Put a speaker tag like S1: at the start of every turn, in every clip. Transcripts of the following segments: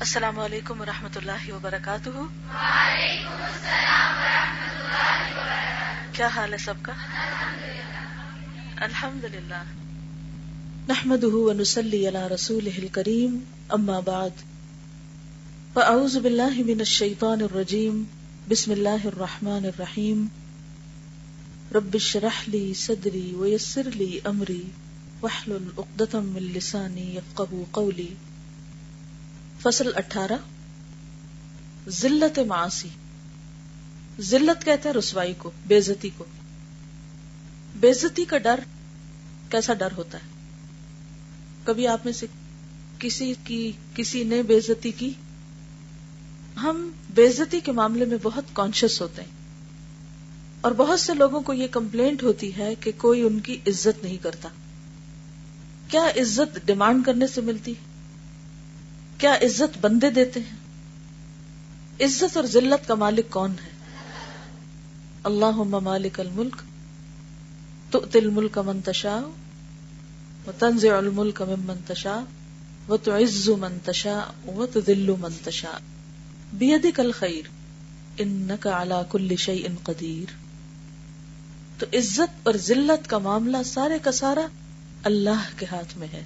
S1: السلام علیکم و رحمۃ اللہ وبرکاتہ۔ کیا حال ہے سب کا؟ الحمد للہ نحمد ونسلی علی رسول کریم اما بعد۔ فاعوذ باللہ من الشیطان الرجیم بسم اللہ الرحمن الرحیم۔ رب اشرح لی صدری ویسر لی امری واحلل عقدۃ من لسانی یفقهوا قولی۔ فصل اٹھارہ، ذلت معاصی۔ ذلت کہتے ہیں رسوائی کو بےزتی کو۔ بےزتی کا ڈر کیسا ڈر ہوتا ہے؟ کبھی آپ میں سے کسی کی، کسی نے بےزتی کی؟ ہم بےزتی کے معاملے میں بہت کانشیس ہوتے ہیں۔ اور بہت سے لوگوں کو یہ کمپلینٹ ہوتی ہے کہ کوئی ان کی عزت نہیں کرتا۔ کیا عزت ڈیمانڈ کرنے سے ملتی؟ ہے کیا عزت بندے دیتے ہیں؟ عزت اور ذلت کا مالک کون ہے؟ اللہ مالک الملک تو تل ملک منتشا و تنز الملک من منتشا و تو عز منتشا و تو دلو منتشا بید کل خیر ان کا اعلی کل شعی ان قدیر تو عزت اور ذلت کا معاملہ سارے کا سارا اللہ کے ہاتھ میں ہے۔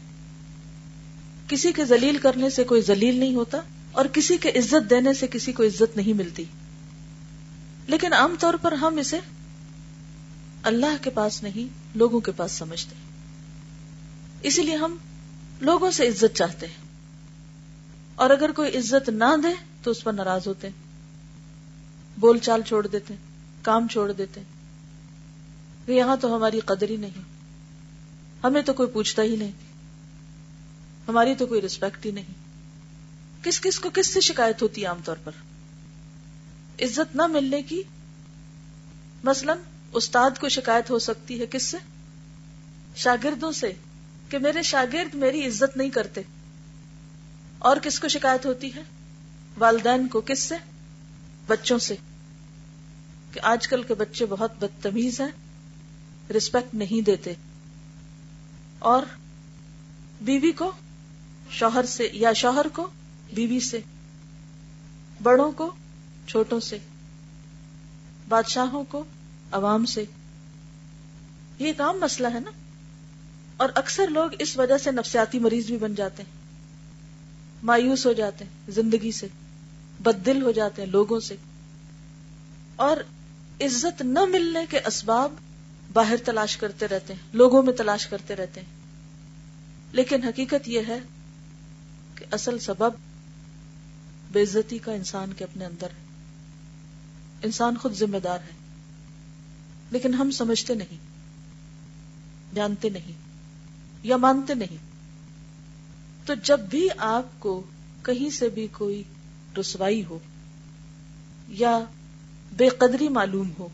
S1: کسی کے ذلیل کرنے سے کوئی ذلیل نہیں ہوتا اور کسی کے عزت دینے سے کسی کو عزت نہیں ملتی۔ لیکن عام طور پر ہم اسے اللہ کے پاس نہیں، لوگوں کے پاس سمجھتے اسی لیے ہم لوگوں سے عزت چاہتے ہیں۔ اور اگر کوئی عزت نہ دے تو اس پر ناراض ہوتے ہیں۔ بول چال چھوڑ دیتے کام چھوڑ دیتے یہاں تو ہماری قدر ہی نہیں۔ ہمیں تو کوئی پوچھتا ہی نہیں۔ ہماری تو کوئی ریسپیکٹ ہی نہیں۔ کس کس کو کس سے شکایت ہوتی ہے عام طور پر؟ عزت نہ ملنے کی مثلا استاد کو شکایت ہو سکتی ہے کس سے؟ شاگردوں سے کہ میرے شاگرد میری عزت نہیں کرتے۔ اور کس کو شکایت ہوتی ہے؟ والدین کو کس سے؟ بچوں سے۔ کہ آج کل کے بچے بہت بدتمیز ہیں رسپیکٹ نہیں دیتے۔ اور بیوی کو شوہر سے یا شوہر کو، بیوی سے، بڑوں کو، چھوٹوں سے، بادشاہوں کو، عوام سے۔ یہ ایک عام مسئلہ ہے نا۔ اور اکثر لوگ اس وجہ سے نفسیاتی مریض بھی بن جاتے ہیں۔ مایوس ہو جاتے ہیں زندگی سے بد دل ہو جاتے ہیں لوگوں سے۔ اور عزت نہ ملنے کے اسباب باہر تلاش کرتے رہتے ہیں، لوگوں میں تلاش کرتے رہتے ہیں۔ لیکن حقیقت یہ ہے اصل سبب بےزتی کا انسان کے اپنے اندر ہے۔ انسان خود ذمہ دار ہے۔ لیکن ہم سمجھتے نہیں، جانتے نہیں یا مانتے نہیں۔ تو جب بھی آپ کو کہیں سے بھی کوئی رسوائی ہو یا بے قدری معلوم ہو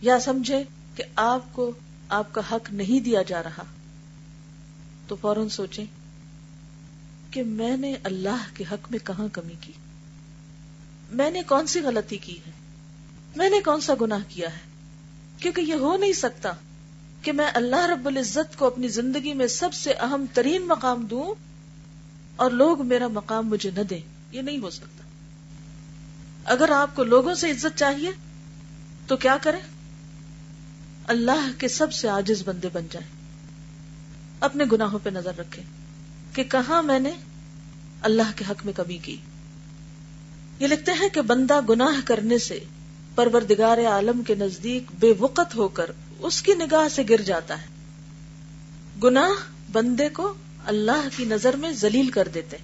S1: یا سمجھے کہ آپ کو آپ کا حق نہیں دیا جا رہا، تو فوراً سوچیں کہ میں نے اللہ کے حق میں کہاں کمی کی؟ میں نے کون سی غلطی کی ہے؟ میں نے کون سا گناہ کیا ہے؟ کیونکہ یہ ہو نہیں سکتا کہ میں اللہ رب العزت کو اپنی زندگی میں سب سے اہم ترین مقام دوں اور لوگ میرا مقام مجھے نہ دیں، یہ نہیں ہو سکتا۔ اگر آپ کو لوگوں سے عزت چاہیے، تو کیا کریں؟ اللہ کے سب سے آجز بندے بن جائیں۔ اپنے گناہوں پہ نظر رکھیں۔ کہ کہاں میں نے اللہ کے حق میں کمی کی۔ یہ لکھتے ہیں کہ بندہ گناہ کرنے سے پروردگار عالم کے نزدیک بے وقت ہو کر اس کی نگاہ سے گر جاتا ہے۔ گناہ بندے کو اللہ کی نظر میں ذلیل کر دیتے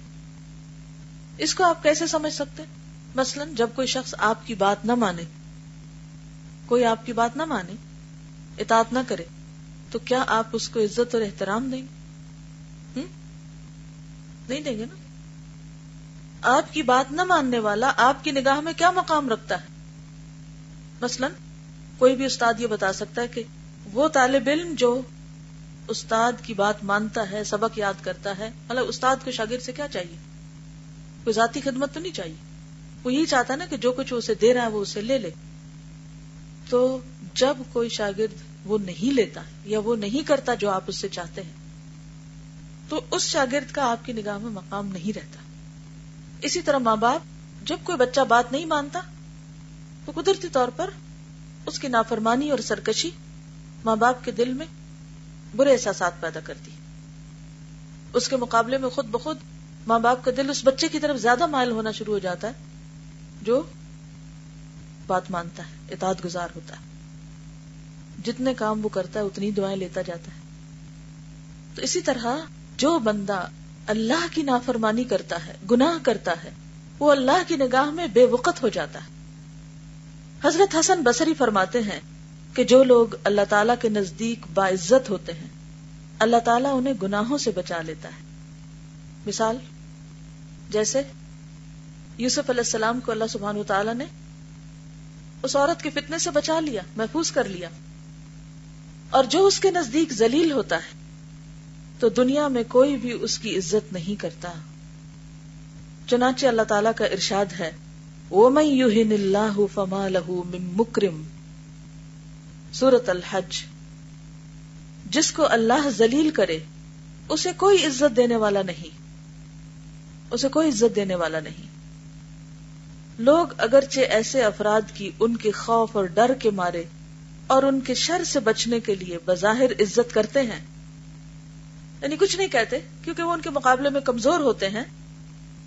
S1: اس کو آپ کیسے سمجھ سکتے؟ مثلا جب کوئی شخص آپ کی بات نہ مانے، کوئی آپ کی بات نہ مانے، اطاعت نہ کرے، تو کیا آپ اس کو عزت اور احترام دیں؟ نہیں دیں گے نا۔ آپ کی بات نہ ماننے والا آپ کی نگاہ میں کیا مقام رکھتا ہے؟ مثلا کوئی بھی استاد یہ بتا سکتا ہے کہ وہ طالب علم جو استاد کی بات مانتا ہے، سبق یاد کرتا ہے مطلب استاد کو شاگرد سے کیا چاہیے؟ کوئی ذاتی خدمت تو نہیں چاہیے۔ وہ یہی چاہتا نا کہ جو کچھ اسے دے رہا ہے وہ اسے لے لے۔ تو جب کوئی شاگرد وہ نہیں لیتا یا وہ نہیں کرتا جو آپ اس سے چاہتے ہیں تو اس شاگرد کا آپ کی نگاہ میں مقام نہیں رہتا۔ اسی طرح ماں باپ، جب کوئی بچہ بات نہیں مانتا، تو قدرتی طور پر اس کی نافرمانی اور سرکشی ماں باپ کے دل میں برے احساسات پیدا کرتی۔ اس کے مقابلے میں خود بخود ماں باپ کا دل اس بچے کی طرف زیادہ مائل ہونا شروع ہو جاتا ہے، جو بات مانتا ہے، اطاعت گزار ہوتا ہے۔ جتنے کام وہ کرتا ہے، اتنی دعائیں لیتا جاتا ہے۔ تو اسی طرح جو بندہ اللہ کی نافرمانی کرتا ہے، گناہ کرتا ہے، وہ اللہ کی نگاہ میں بے وقت ہو جاتا ہے۔ حضرت حسن بصری فرماتے ہیں کہ جو لوگ اللہ تعالیٰ کے نزدیک باعزت ہوتے ہیں، اللہ تعالیٰ انہیں گناہوں سے بچا لیتا ہے۔ مثال، جیسے یوسف علیہ السلام کو اللہ سبحان تعالیٰ نے اس عورت کے فتنے سے بچا لیا، محفوظ کر لیا۔ اور جو اس کے نزدیک ذلیل ہوتا ہے تو دنیا میں کوئی بھی اس کی عزت نہیں کرتا۔ چنانچہ اللہ تعالیٰ کا ارشاد ہے فما مکرم سورت الحج۔ جس کو اللہ ذلیل کرے، اسے کوئی عزت دینے والا نہیں۔ اسے کوئی عزت دینے والا نہیں۔ لوگ اگرچہ ایسے افراد کی ان کے خوف اور ڈر کے مارے اور ان کے شر سے بچنے کے لیے بظاہر عزت کرتے ہیں یعنی کچھ نہیں کہتے، کیونکہ وہ ان کے مقابلے میں کمزور ہوتے ہیں۔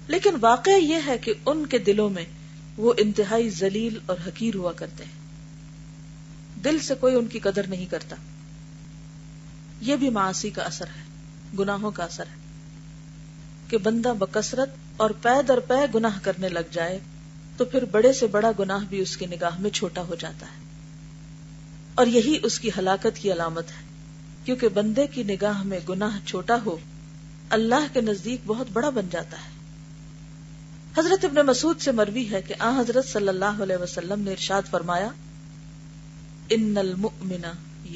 S1: لیکن واقع یہ ہے کہ ان کے دلوں میں وہ انتہائی ذلیل اور حقیر ہوا کرتے ہیں۔ دل سے کوئی ان کی قدر نہیں کرتا۔ یہ بھی معاشی کا اثر ہے، گناہوں کا اثر ہے۔ کہ بندہ بکثرت اور پے در پے گناہ کرنے لگ جائے، تو پھر بڑے سے بڑا گناہ بھی اس کی نگاہ میں چھوٹا ہو جاتا ہے۔ اور یہی اس کی ہلاکت کی علامت ہے۔ کیونکہ بندے کی نگاہ میں گناہ چھوٹا ہو، اللہ کے نزدیک بہت بڑا بن جاتا ہے۔ حضرت ابن مسعود سے مروی ہے کہ آ حضرت صلی اللہ علیہ وسلم نے ارشاد فرمایا، ان المؤمن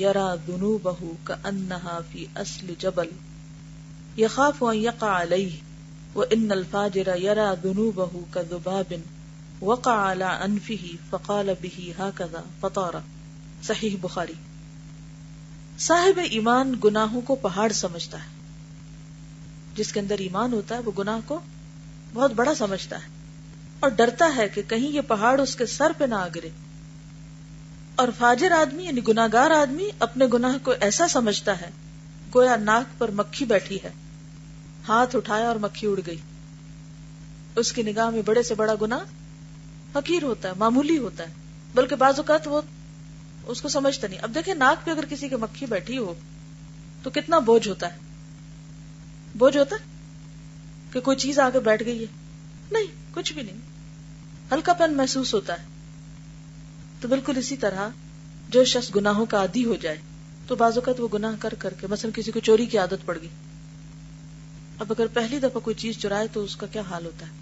S1: یرا ذنوبہ کانہا فی اصل جبل، یخاف ان یقع علیہ، وان الفاجر یرا ذنوبہ کذباب، وقع على انفه فقال به هكذا فطار صحیح بخاری۔ صاحب ایمان گناہوں کو پہاڑ سمجھتا ہے۔ جس کے اندر ایمان ہوتا ہے، وہ گناہ کو بہت بڑا سمجھتا ہے۔ اور ڈرتا ہے کہ کہیں یہ پہاڑ اس کے سر پہ نہ آ گرے۔ اور فاجر آدمی یعنی گناگار آدمی، اپنے گناہ کو ایسا سمجھتا ہے، گویا ناک پر مکھی بیٹھی ہے۔ ہاتھ اٹھایا اور مکھی اڑ گئی۔ اس کی نگاہ میں بڑے سے بڑا گنا حقیر ہوتا ہے، معمولی ہوتا ہے۔ بلکہ بعض اوقات وہ اس کو سمجھتا نہیں۔ اب دیکھیں ناک پہ اگر کسی کی مکھی بیٹھی ہو، تو کتنا بوجھ ہوتا ہے؟ بوجھ ہوتا ہے کہ کوئی چیز آگے بیٹھ گئی ہے؟ نہیں، کچھ بھی نہیں۔ ہلکا پن محسوس ہوتا ہے۔ تو بالکل اسی طرح جو شخص گناہوں کا عادی ہو جائے، تو بعض اوقات وہ گناہ کر کر کے، مثلا کسی کو چوری کی عادت پڑ گئی۔ اب اگر پہلی دفعہ کوئی چیز چرائے، تو اس کا کیا حال ہوتا ہے؟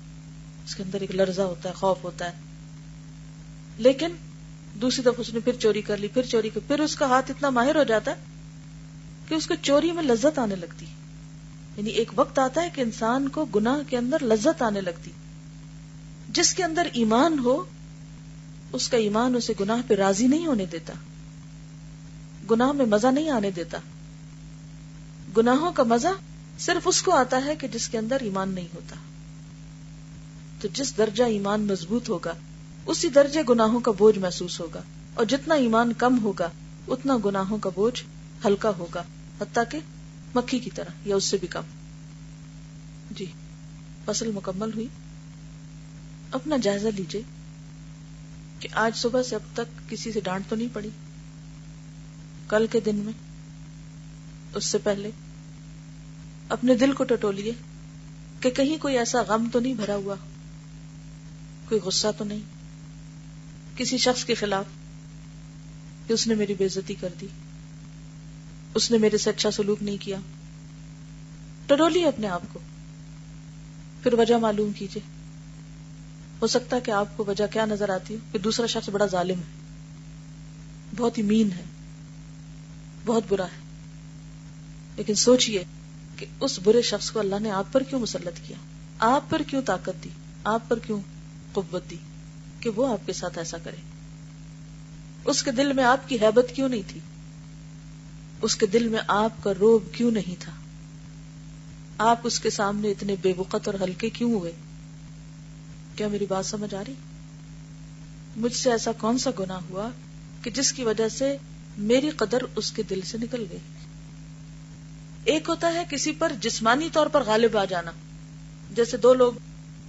S1: اس کے اندر ایک لرزہ ہوتا ہے، خوف ہوتا ہے۔ لیکن دوسری دفعہ اس نے پھر چوری کر لی، پھر چوری کر پھر اس کا ہاتھ اتنا ماہر ہو جاتا ہے کہ اس کو چوری میں لذت آنے لگتی۔ یعنی ایک وقت آتا ہے کہ انسان کو گناہ کے اندر لذت آنے لگتی۔ جس کے اندر ایمان ہو، اس کا ایمان اسے گناہ پہ راضی نہیں ہونے دیتا۔ گناہ میں مزہ نہیں آنے دیتا۔ گناہوں کا مزہ صرف اس کو آتا ہے کہ جس کے اندر ایمان نہیں ہوتا۔ تو جس درجہ ایمان مضبوط ہوگا اسی درجے گناہوں کا بوجھ محسوس ہوگا اور جتنا ایمان کم ہوگا، اتنا گناہوں کا بوجھ ہلکا ہوگا، حتیٰ کہ مکھی کی طرح یا اس سے بھی کم۔ جی فصل مکمل ہوئی۔ اپنا جائزہ لیجیے کہ آج صبح سے اب تک کسی سے ڈانٹ تو نہیں پڑی۔ کل کے دن میں، اس سے پہلے۔ اپنے دل کو ٹٹولیے کہ کہیں کوئی ایسا غم تو نہیں بھرا ہوا، کوئی غصہ تو نہیں۔ کسی شخص کے خلاف کہ اس نے میری بےزتی کر دی، اس نے میرے سے اچھا سلوک نہیں کیا۔ ٹرولی اپنے آپ کو۔ پھر وجہ معلوم کیجیے ہو سکتا ہے کہ آپ کو وجہ کیا نظر آتی ہو؟ کہ دوسرا شخص بڑا ظالم ہے۔ بہت ہی مین ہے۔ بہت برا ہے۔ لیکن سوچئے کہ اس برے شخص کو اللہ نے آپ پر کیوں مسلط کیا؟ آپ پر کیوں طاقت دی؟ آپ پر کیوں قوت دی؟ کہ وہ آپ کے ساتھ ایسا کرے۔ اس کے دل میں آپ کی حیبت کیوں نہیں تھی؟ اس کے دل میں آپ کا روب کیوں نہیں تھا؟ آپ اس کے سامنے اتنے بے وقت اور ہلکے کیوں ہوئے؟ کیا میری بات سمجھ آ رہی؟ مجھ سے ایسا کون سا گنا ہوا کہ جس کی وجہ سے میری قدر اس کے دل سے نکل گئی؟ ایک ہوتا ہے کسی پر جسمانی طور پر غالب آ جانا، جیسے دو لوگ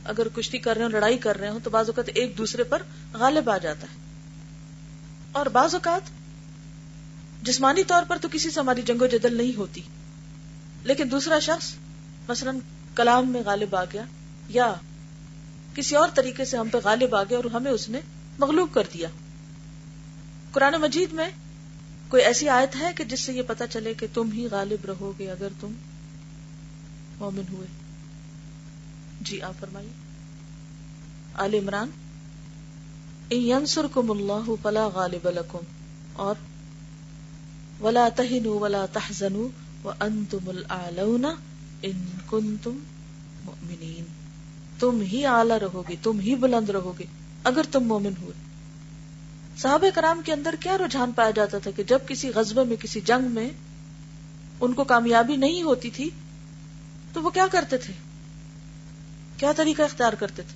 S1: اگر کشتی کر رہے ہوں، لڑائی کر رہے ہوں، تو بعض اوقات ایک دوسرے پر غالب آ جاتا ہے۔ اور بعض اوقات جسمانی طور پر تو کسی سے ہماری جنگ و جدل نہیں ہوتی۔ لیکن دوسرا شخص مثلا کلام میں غالب آ گیا یا کسی اور طریقے سے ہم پہ غالب آ گیا اور ہمیں اس نے مغلوب کر دیا۔ قرآن مجید میں کوئی ایسی آیت ہے کہ جس سے یہ پتا چلے کہ تم ہی غالب رہو گے اگر تم مومن ہوئے۔ جی آپ فرمائیے۔ آل عمران ینسرکم اللہ فلا غالب لکم، اور ولا تہنوا ولا تحزنوا وانتم الاعلون ان کنتم مؤمنین۔ تم ہی اعلی رہو گے تم ہی بلند رہو گے اگر تم مومن ہوئے۔ صحابہ کرام کے اندر کیا رجحان پایا جاتا تھا کہ جب کسی غزبے میں، کسی جنگ میں ان کو کامیابی نہیں ہوتی تھی، تو وہ کیا کرتے تھے؟ کیا طریقہ اختیار کرتے تھے؟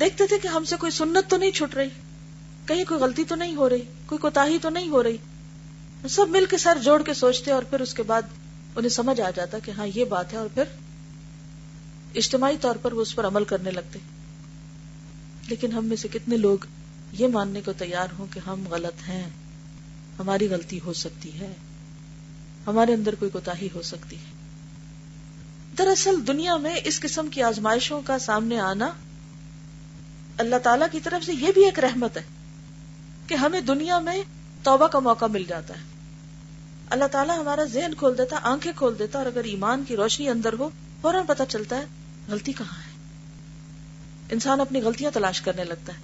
S1: دیکھتے تھے کہ ہم سے کوئی سنت تو نہیں چھٹ رہی، کہیں کوئی غلطی تو نہیں ہو رہی، کوئی کوتا تو نہیں ہو رہی۔ سب مل کے سر جوڑ کے سوچتے اور پھر اس کے بعد انہیں سمجھ آ جاتا کہ ہاں یہ بات ہے اور پھر اجتماعی طور پر وہ اس پر عمل کرنے لگتے۔ لیکن ہم میں سے کتنے لوگ یہ ماننے کو تیار ہوں کہ ہم غلط ہیں، ہماری غلطی ہو سکتی ہے، ہمارے اندر کوئی کوتا ہو سکتی ہے۔ دراصل دنیا میں اس قسم کی آزمائشوں کا سامنے آنا اللہ تعالی کی طرف سے یہ بھی ایک رحمت ہے کہ ہمیں دنیا میں توبہ کا موقع مل جاتا ہے۔ اللہ تعالیٰ ہمارا ذہن کھول دیتا، آنکھیں کھول دیتا اور اگر ایمان کی روشنی اندر ہو، فوراً پتا چلتا ہے غلطی کہاں ہے۔ انسان اپنی غلطیاں تلاش کرنے لگتا ہے۔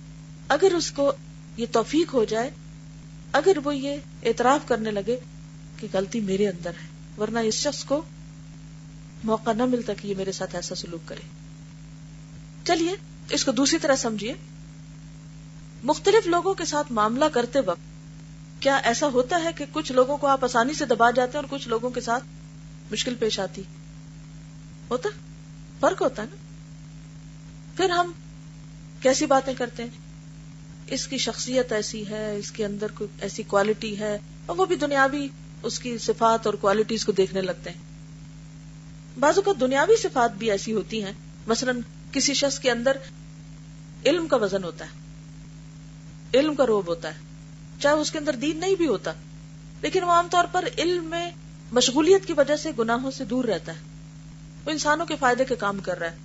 S1: اگر اس کو یہ توفیق ہو جائے، اگر وہ یہ اعتراف کرنے لگے کہ غلطی میرے اندر ہے، ورنہ اس شخص کو موقع نہ ملتا کہ یہ میرے ساتھ ایسا سلوک کرے۔ چلیے، اس کو دوسری طرح سمجھیے۔ مختلف لوگوں کے ساتھ معاملہ کرتے وقت کیا ایسا ہوتا ہے کہ کچھ لوگوں کو آپ آسانی سے دبا جاتے ہیں اور کچھ لوگوں کے ساتھ مشکل پیش آتی؟ ہوتا؟ فرق ہوتا ہے نا؟ پھر ہم کیسی باتیں کرتے ہیں؟ اس کی شخصیت ایسی ہے، اس کے اندر کوئی ایسی کوالٹی ہے اور وہ بھی دنیاوی اس کی صفات اور کوالٹیز کو دیکھنے لگتے ہیں۔ بعض اوقات دنیاوی صفات بھی ایسی ہوتی ہیں، مثلا کسی شخص کے اندر علم کا وزن ہوتا ہے، علم کا روب ہوتا ہے، چاہے اس کے اندر دین نہیں بھی ہوتا، لیکن وہ عام طور پر علم میں مشغولیت کی وجہ سے گناہوں سے دور رہتا ہے، وہ انسانوں کے فائدے کے کام کر رہا ہے،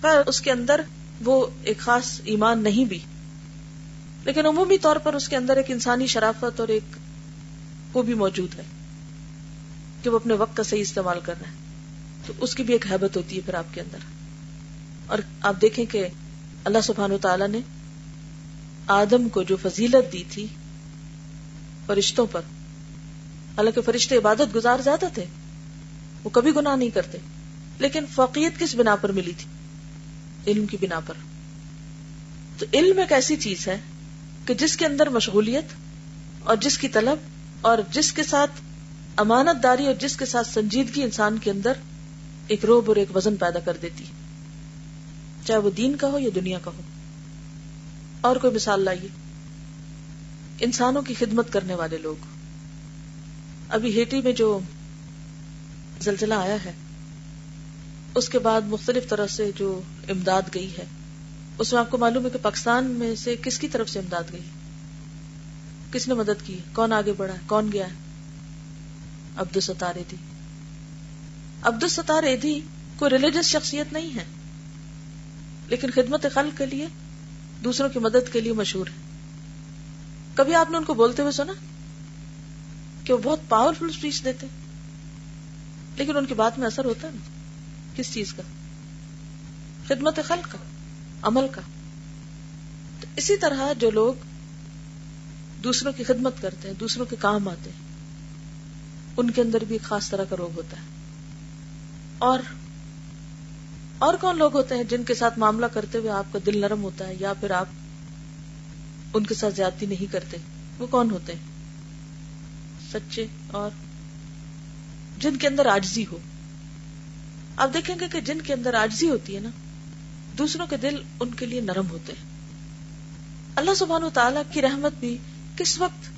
S1: پر اس کے اندر وہ ایک خاص ایمان نہیں بھی۔ لیکن عمومی طور پر اس کے اندر ایک انسانی شرافت اور ایک وہ بھی موجود ہے کہ وہ اپنے وقت کا صحیح استعمال کر رہا ہے۔ تو اس کی بھی ایک حیبت ہوتی ہے پھر آپ کے اندر۔ اور آپ دیکھیں کہ اللہ سبحان تعالی نے آدم کو جو فضیلت دی تھی فرشتوں پر، حالانکہ فرشتے عبادت گزار زیادہ تھے، وہ کبھی گناہ نہیں کرتے، لیکن فوقیت کس بنا پر ملی تھی؟ علم کی بنا پر۔ تو علم ایک ایسی چیز ہے کہ جس کے اندر مشغولیت اور جس کی طلب اور جس کے ساتھ امانت داری اور جس کے ساتھ سنجیدگی انسان کے اندر ایک روب اور ایک وزن پیدا کر دیتی چاہے وہ دین کا ہو یا دنیا کا ہو۔ اور کوئی مثال لائیے۔ انسانوں کی خدمت کرنے والے لوگ۔ ابھی ہیٹی میں جو زلزلہ آیا ہے، اس کے بعد مختلف طرح سے جو امداد گئی ہے، اس میں آپ کو معلوم ہے کہ پاکستان میں سے کس کی طرف سے امداد گئی کس نے مدد کی کون آگے بڑھا کون گیا ہے؟ عبد الستار تھی عبد الستار ایدھی کوئی ریلیجس شخصیت نہیں ہے، لیکن خدمت خلق کے لیے، دوسروں کی مدد کے لیے مشہور ہے۔ کبھی آپ نے ان کو بولتے ہوئے سنا کہ وہ بہت پاورفل اسپیچ دیتے؟ لیکن ان کی بات میں اثر ہوتا ہے نا، کس چیز کا؟ خدمت خلق کا، عمل کا۔ تو اسی طرح جو لوگ دوسروں کی خدمت کرتے ہیں، دوسروں کے کام آتے ہیں، ان کے اندر بھی ایک خاص طرح کا روگ ہوتا ہے۔ اور اور کون لوگ ہوتے ہیں جن کے ساتھ معاملہ کرتے ہوئے آپ کا دل نرم ہوتا ہے یا پھر آپ ان کے ساتھ زیادتی نہیں کرتے؟ وہ کون ہوتے ہیں؟ سچے اور جن کے اندر آجزی ہو۔ آپ دیکھیں گے کہ جن کے اندر آجزی ہوتی ہے نا، دوسروں کے دل ان کے لیے نرم ہوتے ہیں۔ اللہ سبحانہ و تعالیٰ کی رحمت بھی کس وقت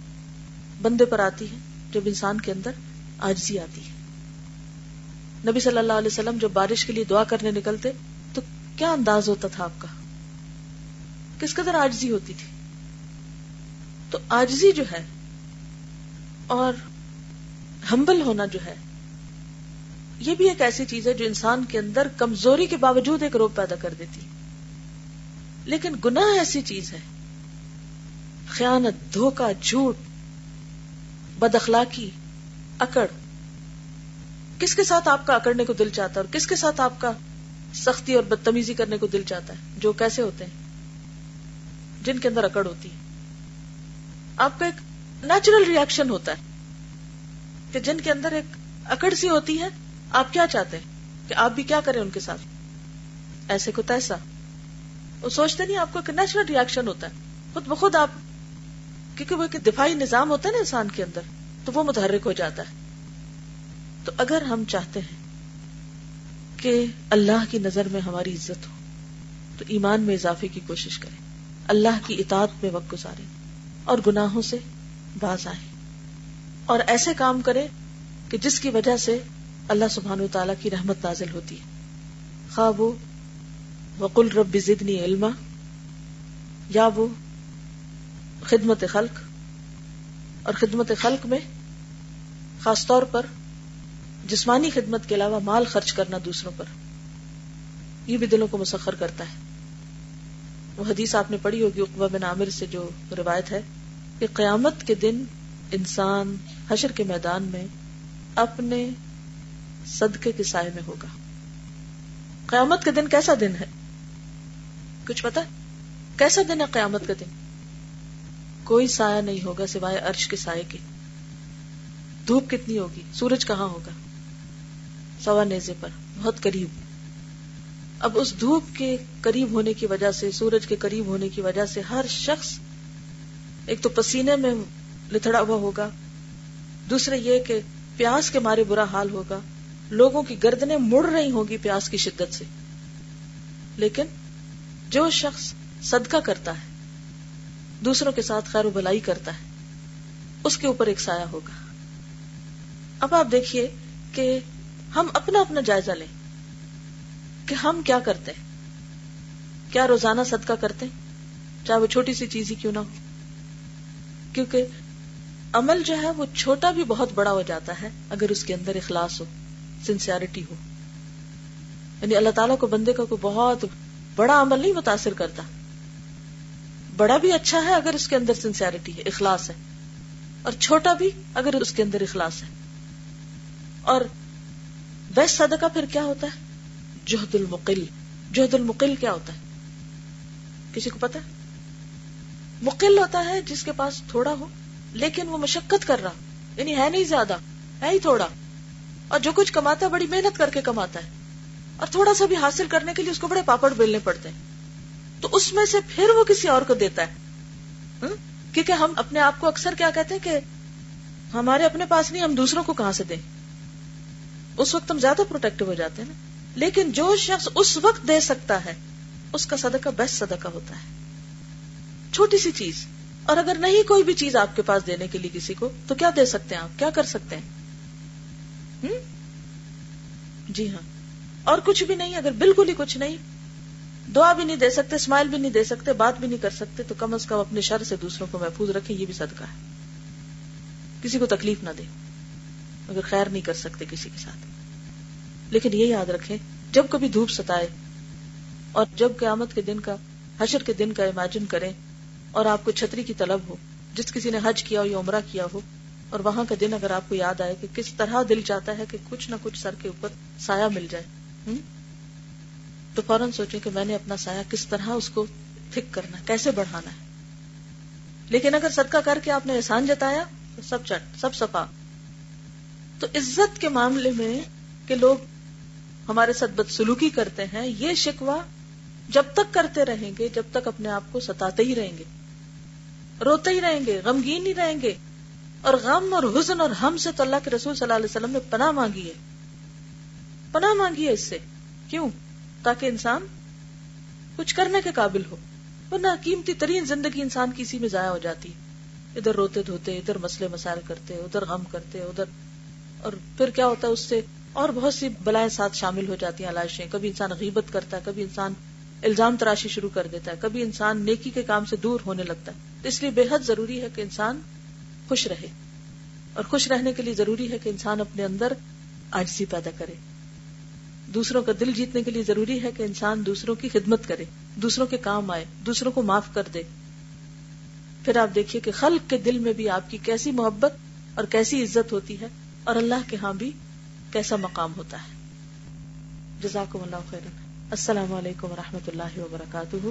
S1: بندے پر آتی ہے؟ جب انسان کے اندر آجزی آتی ہے۔ نبی صلی اللہ علیہ وسلم جب بارش کے لیے دعا کرنے نکلتے تو کیا انداز ہوتا تھا آپ کا؟ کس قدر آجزی ہوتی تھی؟ تو آجزی جو ہے اور ہمبل ہونا جو ہے، یہ بھی ایک ایسی چیز ہے جو انسان کے اندر کمزوری کے باوجود ایک روپ پیدا کر دیتی۔ لیکن گناہ ایسی چیز ہے، خیانت دھوکا جھوٹ، بد اخلاقی، اکڑ کس کے ساتھ آپ کا اکڑنے کو دل چاہتا ہے اور کس کے ساتھ آپ کا سختی اور بدتمیزی کرنے کو دل چاہتا ہے؟ جو کیسے ہوتے ہیں؟ جن کے اندر اکڑ ہوتی ہے۔ آپ کا ایک نیچرل ریئیکشن ہوتا ہے کہ جن کے اندر ایک اکڑ سی ہوتی ہے، آپ کیا چاہتے ہیں؟ کہ آپ بھی کیا کریں ان کے ساتھ؟ ایسے کو تیسا وہ سوچتے نہیں، آپ کو ایک نیچرل ریئیکشن ہوتا ہے۔ خود بخود آپ، کیونکہ وہ ایک دفاعی نظام ہوتا ہے نا انسان کے اندر، تو وہ متحرک ہو جاتا ہے۔ تو اگر ہم چاہتے ہیں کہ اللہ کی نظر میں ہماری عزت ہو، تو ایمان میں اضافے کی کوشش کریں۔ اللہ کی اطاعت میں وقت گزارے اور گناہوں سے باز آئے اور ایسے کام کرے کہ جس کی وجہ سے اللہ سبحان و تعالی کی رحمت نازل ہوتی ہے۔ خواب وہ، وقل رب زدنی علما، یا وہ خدمت خلق، اور خدمت خلق میں خاص طور پر جسمانی خدمت کے علاوہ مال خرچ کرنا دوسروں پر۔ یہ بھی دلوں کو مسخر کرتا ہے۔ وہ حدیث آپ نے پڑھی ہوگی اقبا بن عامر سے جو روایت ہے کہ قیامت کے دن انسان حشر کے میدان میں اپنے صدقے کے سائے میں ہوگا۔ قیامت کا دن کیسا دن ہے؟ کچھ پتا کیسا دن ہے قیامت کا دن؟ کوئی سایہ نہیں ہوگا سوائے عرش کے سائے کے۔ دھوپ کتنی ہوگی؟ سورج کہاں ہوگا؟ سوا نیزے پر، بہت قریب۔ اب اس دھوپ کے قریب ہونے کی وجہ سے، سورج کے قریب ہونے کی وجہ سے ہر شخص ایک تو پسینے میں لتڑا ہوا ہوگا، دوسرے یہ کہ پیاس کے مارے برا حال ہوگا۔ لوگوں کی گردنیں مڑ رہی ہوگی پیاس کی شدت سے۔ لیکن جو شخص صدقہ کرتا ہے، دوسروں کے ساتھ خیر و بلائی کرتا ہے، اس کے اوپر ایک سایہ ہوگا۔ اب آپ دیکھیے کہ ہم اپنا اپنا جائزہ لیں کہ ہم کیا کرتے ہیں؟ کیا روزانہ صدقہ کرتے ہیں؟ چاہے وہ چھوٹی سی چیز ہی کیوں نہ ہو۔ کیونکہ عمل جو ہے وہ چھوٹا بھی بہت بڑا ہو جاتا ہے اگر اس کے اندر اخلاص ہو سنسیئرٹی ہو۔ یعنی اللہ تعالیٰ کو بندے کا کوئی بہت بڑا عمل نہیں متاثر کرتا۔ بڑا بھی اچھا ہے اگر اس کے اندر سنسیئرٹی ہے، اخلاص ہے۔ اور چھوٹا بھی اگر اس کے اندر اخلاص ہے۔ اور بیسٹ صدقہ پھر کیا ہوتا ہے؟ جہد المقل. جہد المقل کیا ہوتا ہے؟ کسی کو پتا مقل ہوتا ہے جس کے پاس تھوڑا ہو، لیکن وہ مشقت کر رہا یعنی ہے نہیں زیادہ، ہے ہی تھوڑا، اور جو کچھ کماتا ہے بڑی محنت کر کے کماتا ہے، اور تھوڑا سا بھی حاصل کرنے کے لیے اس کو بڑے پاپڑ بیلنے پڑتے ہیں۔ تو اس میں سے پھر وہ کسی اور کو دیتا ہے۔ کیونکہ ہم اپنے آپ کو اکثر کیا کہتے ہیں کہ ہمارے اپنے پاس نہیں، ہم دوسروں کو کہاں سے دیں؟ اس وقت ہم زیادہ پروٹیکٹو ہو جاتے ہیں نا۔ لیکن جو شخص اس وقت دے سکتا ہے، اس کا صدقہ بیسٹ صدقہ ہوتا ہے۔ چھوٹی سی چیز۔ اور اگر نہیں کوئی بھی چیز آپ کے پاس دینے کے لیے کسی کو، تو کیا دے سکتے ہیں آپ؟ کیا کر سکتے ہیں؟ جی ہاں۔ اور کچھ بھی نہیں، اگر بالکل ہی کچھ نہیں۔ دعا بھی نہیں دے سکتے اسمائل بھی نہیں دے سکتے، بات بھی نہیں کر سکتے، تو کم از کم اپنے شر سے دوسروں کو محفوظ رکھیں، یہ بھی صدقہ ہے۔ کسی کو تکلیف نہ دے۔ اگر خیر نہیں کر سکتے کسی کے ساتھ۔ لیکن یہ یاد رکھیں، جب کبھی دھوپ ستائے اور جب قیامت کے دن کا، حشر کے دن کا امیجن کریں اور آپ کو چھتری کی طلب ہو، جس کسی نے حج کیا ہو یا عمرہ کیا ہو، اور وہاں کا دن اگر آپ کو یاد آئے کہ کس طرح دل چاہتا ہے کہ کچھ نہ کچھ سر کے اوپر سایہ مل جائے۔ تو فوراً سوچیں کہ میں نے اپنا سایہ کس طرح اس کو تھک کرنا کیسے بڑھانا ہے۔ لیکن اگر صدقہ کر کے آپ نے احسان جتایا، تو سب چٹ، سب سفا تو عزت کے معاملے میں کہ لوگ ہمارے ساتھ بد سلوکی کرتے ہیں، یہ شکوا جب تک کرتے رہیں گے، جب تک اپنے آپ کو ستاتے ہی رہیں گے۔ روتے ہی رہیں گے، غمگین ہی رہیں گے۔ اور غم اور حزن اور ہم سے تو اللہ کے رسول صلی اللہ علیہ وسلم نے پناہ مانگی ہے۔ پناہ مانگی ہے اس سے۔ کیوں؟ تاکہ انسان کچھ کرنے کے قابل ہو۔ ورنہ قیمتی ترین زندگی انسان کی اسی میں ضائع ہو جاتی۔ ادھر روتے دھوتے، ادھر مسئلے مسائل کرتے، ادھر غم کرتے، ادھر اور پھر کیا ہوتا ہے اس سے؟ اور بہت سی بلائیں ساتھ شامل ہو جاتی ہیں علائشیں کبھی انسان غیبت کرتا ہے، کبھی انسان الزام تراشی شروع کر دیتا ہے، کبھی انسان نیکی کے کام سے دور ہونے لگتا ہے۔ اس لیے بے حد ضروری ہے کہ انسان خوش رہے۔ اور خوش رہنے کے لیے ضروری ہے کہ انسان اپنے اندر آجزی پیدا کرے۔ دوسروں کا دل جیتنے کے لیے ضروری ہے کہ انسان دوسروں کی خدمت کرے، دوسروں کے کام آئے، دوسروں کو معاف کر دے۔ پھر آپ دیکھیے کہ خلق کے دل میں بھی آپ کی کیسی محبت اور کیسی عزت ہوتی ہے۔ اور اللہ کے ہاں بھی کیسا مقام ہوتا ہے۔ جزاکم اللہ خیر السلام علیکم و رحمۃ اللہ وبرکاتہ۔